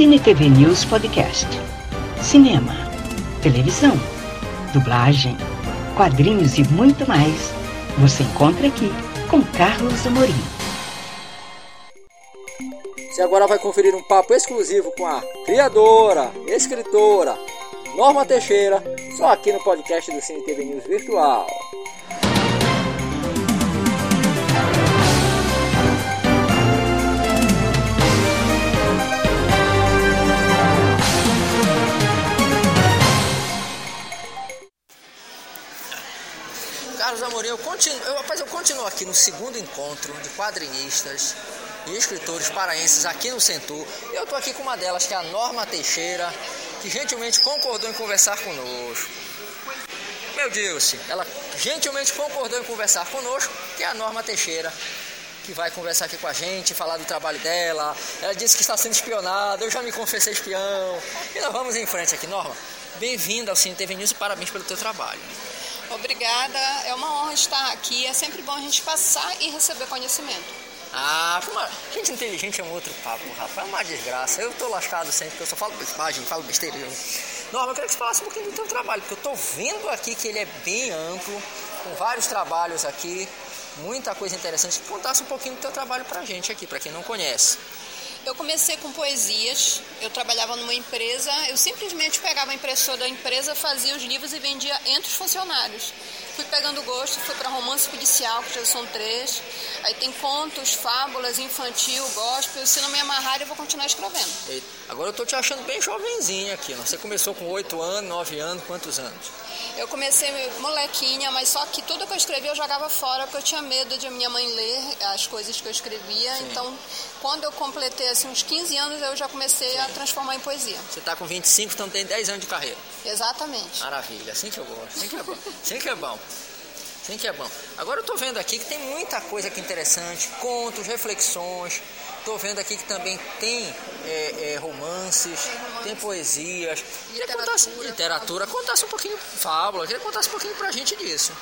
Cine TV News Podcast. Cinema, televisão, dublagem, quadrinhos e muito mais. Você encontra aqui com Carlos Amorim. Você agora vai conferir um papo exclusivo com a criadora, escritora, Norma Teixeira, só aqui no podcast do Cine TV News Virtual. Aqui no segundo encontro de quadrinistas e escritores paraenses aqui no Centur. Eu estou aqui com uma delas, que é a Norma Teixeira, que gentilmente concordou em conversar conosco. Meu Deus, ela gentilmente concordou em conversar conosco, que é a Norma Teixeira, que vai conversar aqui com a gente, falar do trabalho dela. Ela disse que está sendo espionada, eu já me confessei espião. E nós vamos em frente aqui, Norma. Bem-vinda ao Cine News e parabéns pelo teu trabalho. Obrigada, é uma honra estar aqui. É sempre bom a gente passar e receber conhecimento. Ah, gente inteligente é um outro papo, rapaz. É uma desgraça. Eu tô lascado sempre, porque eu só falo bobagem, falo besteira. Norma, eu queria que você falasse um pouquinho do teu trabalho, porque eu tô vendo aqui que ele é bem amplo, com vários trabalhos aqui, muita coisa interessante. Que contasse um pouquinho do teu trabalho pra gente aqui, pra quem não conhece. Eu comecei com poesias, eu trabalhava numa empresa, eu simplesmente pegava a impressora da empresa, fazia os livros e vendia entre os funcionários. Fui pegando gosto, fui para romance policial, que já são três. Aí tem contos, fábulas, infantil, gospel. Se não me amarrar, eu vou continuar escrevendo. Eita. Agora eu tô te achando bem jovenzinha aqui. Não? Você começou com oito anos, nove anos, quantos anos? Eu comecei molequinha, mas só que tudo que eu escrevia eu jogava fora porque eu tinha medo de minha mãe ler as coisas que eu escrevia. Sim. Então, quando eu completei assim, uns 15 anos, eu já comecei Sim. a transformar em poesia. Você está com 25, então tem 10 anos de carreira. Exatamente. Maravilha, assim que eu gosto, assim que é bom. assim que é bom. Assim que é bom. Agora eu estou vendo aqui que tem muita coisa aqui interessante, contos, reflexões. Estou vendo aqui que também tem é, é, romances, tem, romance. tem poesias. Literatura. Contasse, literatura. Contasse um pouquinho, fábula. Queria contasse um pouquinho pra gente disso.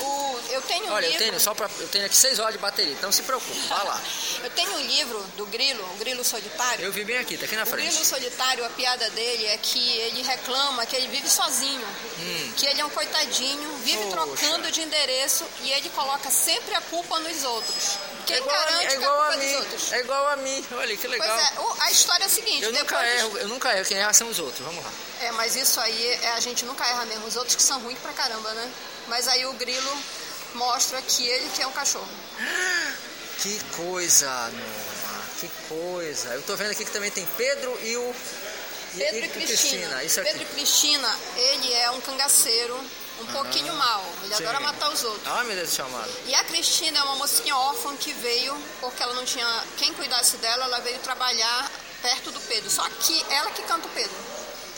O, eu tenho um Olha, livro... eu tenho, só pra, eu tenho aqui seis horas de bateria, então se preocupe, vá lá. eu tenho um livro do Grilo, o Grilo Solitário. Eu vi bem aqui, tá aqui na frente. O Grilo Solitário, a piada dele é que ele reclama que ele vive sozinho, hum. que ele é um coitadinho, vive Poxa. trocando de endereço e ele coloca sempre a culpa nos outros. Quem é igual garante a, é igual a, mim, É igual a mim, olha que legal. Pois é, a história é a seguinte. Eu nunca erro, eu nunca erro, quem erra são os outros, vamos lá. É, mas isso aí, é, a gente nunca erra mesmo, os outros que são ruins pra caramba, né? Mas aí o Grilo mostra que ele que é um cachorro. Que coisa, Norma, que coisa. Eu tô vendo aqui que também tem Pedro e o... Pedro e, e Cristina. Cristina. Isso aqui. Pedro e Cristina, ele é um cangaceiro um pouquinho ah, mal. Ele sim. adora matar os outros. Ah, meu Deus chamado. E a Cristina é uma mocinha órfã que veio porque ela não tinha quem cuidasse dela, ela veio trabalhar perto do Pedro. Só que ela que canta o Pedro.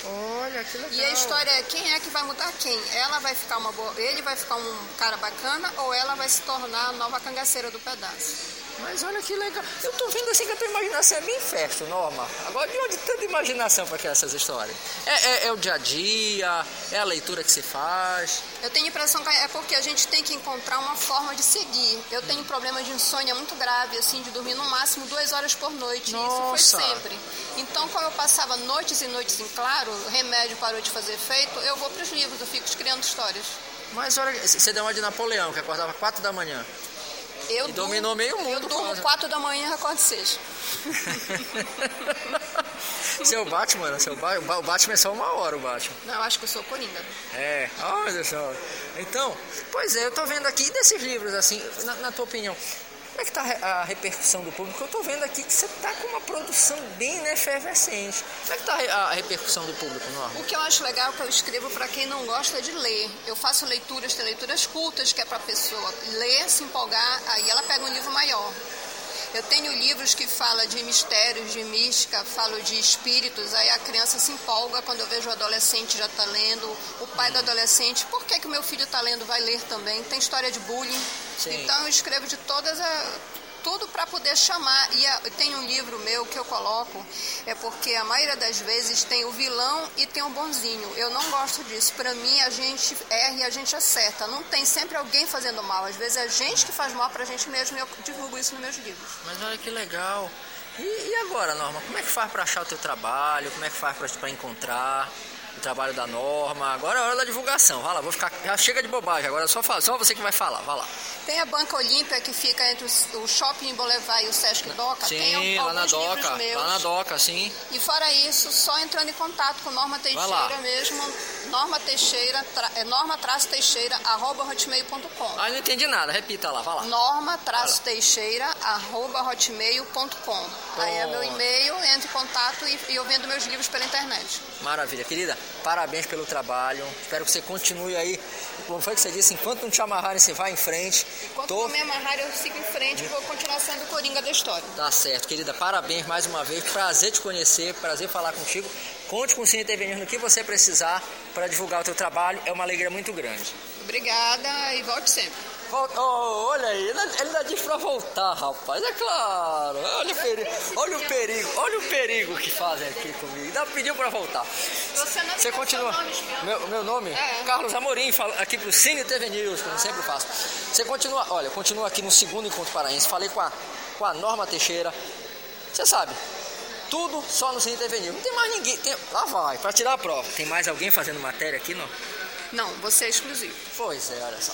Olha, que legal. E a história é quem é que vai mudar quem? Ela vai ficar uma boa, ele vai ficar um cara bacana ou ela vai se tornar a nova cangaceira do pedaço? Mas olha que legal. Eu tô vendo assim que a tua imaginação é bem festa, Norma. Agora, de onde tanta imaginação para criar essas histórias? É, é, é, o dia a dia? É a leitura que se faz? Eu tenho a impressão que é porque a gente tem que encontrar uma forma de seguir. Eu tenho problema de insônia muito grave, assim, de dormir no máximo duas horas por noite. Nossa. Isso foi sempre. Então, como eu passava noites e noites em claro, o remédio parou de fazer efeito, eu vou para os livros, eu fico criando histórias. Mas olha, você deu uma de Napoleão, que acordava quatro da manhã. Eu e dominou meio mundo. Eu durmo 4 da manhã e acordo 6. seu Batman, seu ba o Batman é só uma hora o Batman. Não, eu acho que eu sou Coringa. É, olha só. Então, pois é, eu tô vendo aqui desses livros, assim, na, na tua opinião, como é que está a repercussão do público? Eu estou vendo aqui que você está com uma produção bem né, efervescente. Como é que está a repercussão do público, Norma? O que eu acho legal é que eu escrevo para quem não gosta de ler. Eu faço leituras, tem leituras cultas, que é para a pessoa ler, se empolgar, aí ela pega um livro maior. Eu tenho livros que falam de mistérios, de mística, falo de espíritos, aí a criança se empolga quando eu vejo o adolescente já está lendo, o pai do adolescente, por que, que meu filho está lendo, vai ler também. Tem história de bullying. Sim. Então eu escrevo de todas as tudo para poder chamar. E a, tem um livro meu que eu coloco, é porque a maioria das vezes tem o vilão e tem o bonzinho. Eu não gosto disso. Para mim, a gente erra e a gente acerta. Não tem sempre alguém fazendo mal. Às vezes é a gente que faz mal para a gente mesmo e eu divulgo isso nos meus livros. Mas olha que legal. E, e agora, Norma, como é que faz para achar o teu trabalho? Como é que faz para encontrar? O trabalho da norma. Agora é hora da divulgação. Vai lá, vou ficar. Já chega de bobagem, agora só, fala, só você que vai falar. Vai lá. Tem a Banca Olímpia que fica entre o Shopping Boulevard e o Sesc Doca. Sim, Tem lá na Doca. Meus. Lá na Doca, sim. E fora isso, só entrando em contato com Norma Teixeira mesmo. Norma Teixeira, tra, é norma-teixeira, arroba hotmail.com. Ah, não entendi nada, repita lá, vai lá. Norma-teixeira, arroba hotmail.com. Aí é meu e-mail, entre em contato e, e eu vendo meus livros pela internet. Maravilha, querida. Parabéns pelo trabalho. Espero que você continue aí. Como foi que você disse? Enquanto não te amarrarem, você vai em frente. Enquanto Tô... não me amarrarem, eu sigo em frente e vou continuar sendo coringa da história. Tá certo, querida. Parabéns mais uma vez. Prazer te conhecer, prazer falar contigo. Conte com o Cine TV no que você precisar para divulgar o teu trabalho. É uma alegria muito grande. Obrigada e volte sempre. Oh, olha aí, ele ainda diz pra voltar, rapaz. É claro. Olha o perigo, olha o perigo, olha o perigo que fazem aqui comigo. Ainda pediu pra voltar. Você, não Você continua. Nome, meu, meu nome? É. Carlos Amorim, aqui pro Cine TV News, como sempre faço. Você continua, olha, continua aqui no segundo encontro paraense. Falei com a, com a Norma Teixeira. Você sabe, tudo só no Cine TV News. Não tem mais ninguém. Tem, lá vai, pra tirar a prova. Tem mais alguém fazendo matéria aqui, não? Não, você é exclusivo. Pois é, olha só.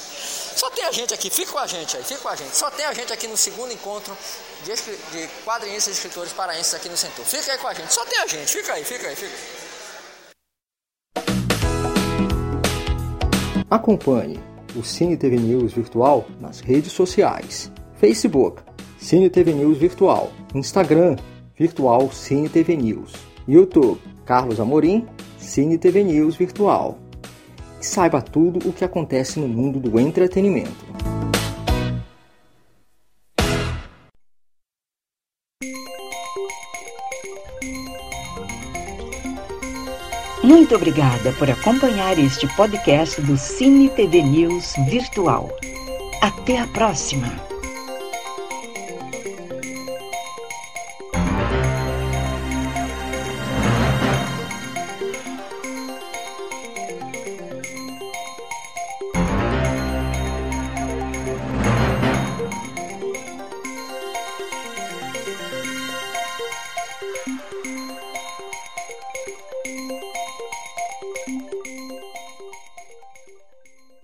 Só tem a gente aqui, fica com a gente aí, fica com a gente. Só tem a gente aqui no segundo encontro de, de quadrinistas e escritores paraenses aqui no Centro. Fica aí com a gente, só tem a gente, fica aí, fica aí, fica Acompanhe o Cine TV News Virtual nas redes sociais. Facebook, Cine TV News Virtual. Instagram, Virtual Cine TV News. YouTube, Carlos Amorim, Cine TV News Virtual e saiba tudo o que acontece no mundo do entretenimento. Muito obrigada por acompanhar este podcast do Cine TV News Virtual. Até a próxima!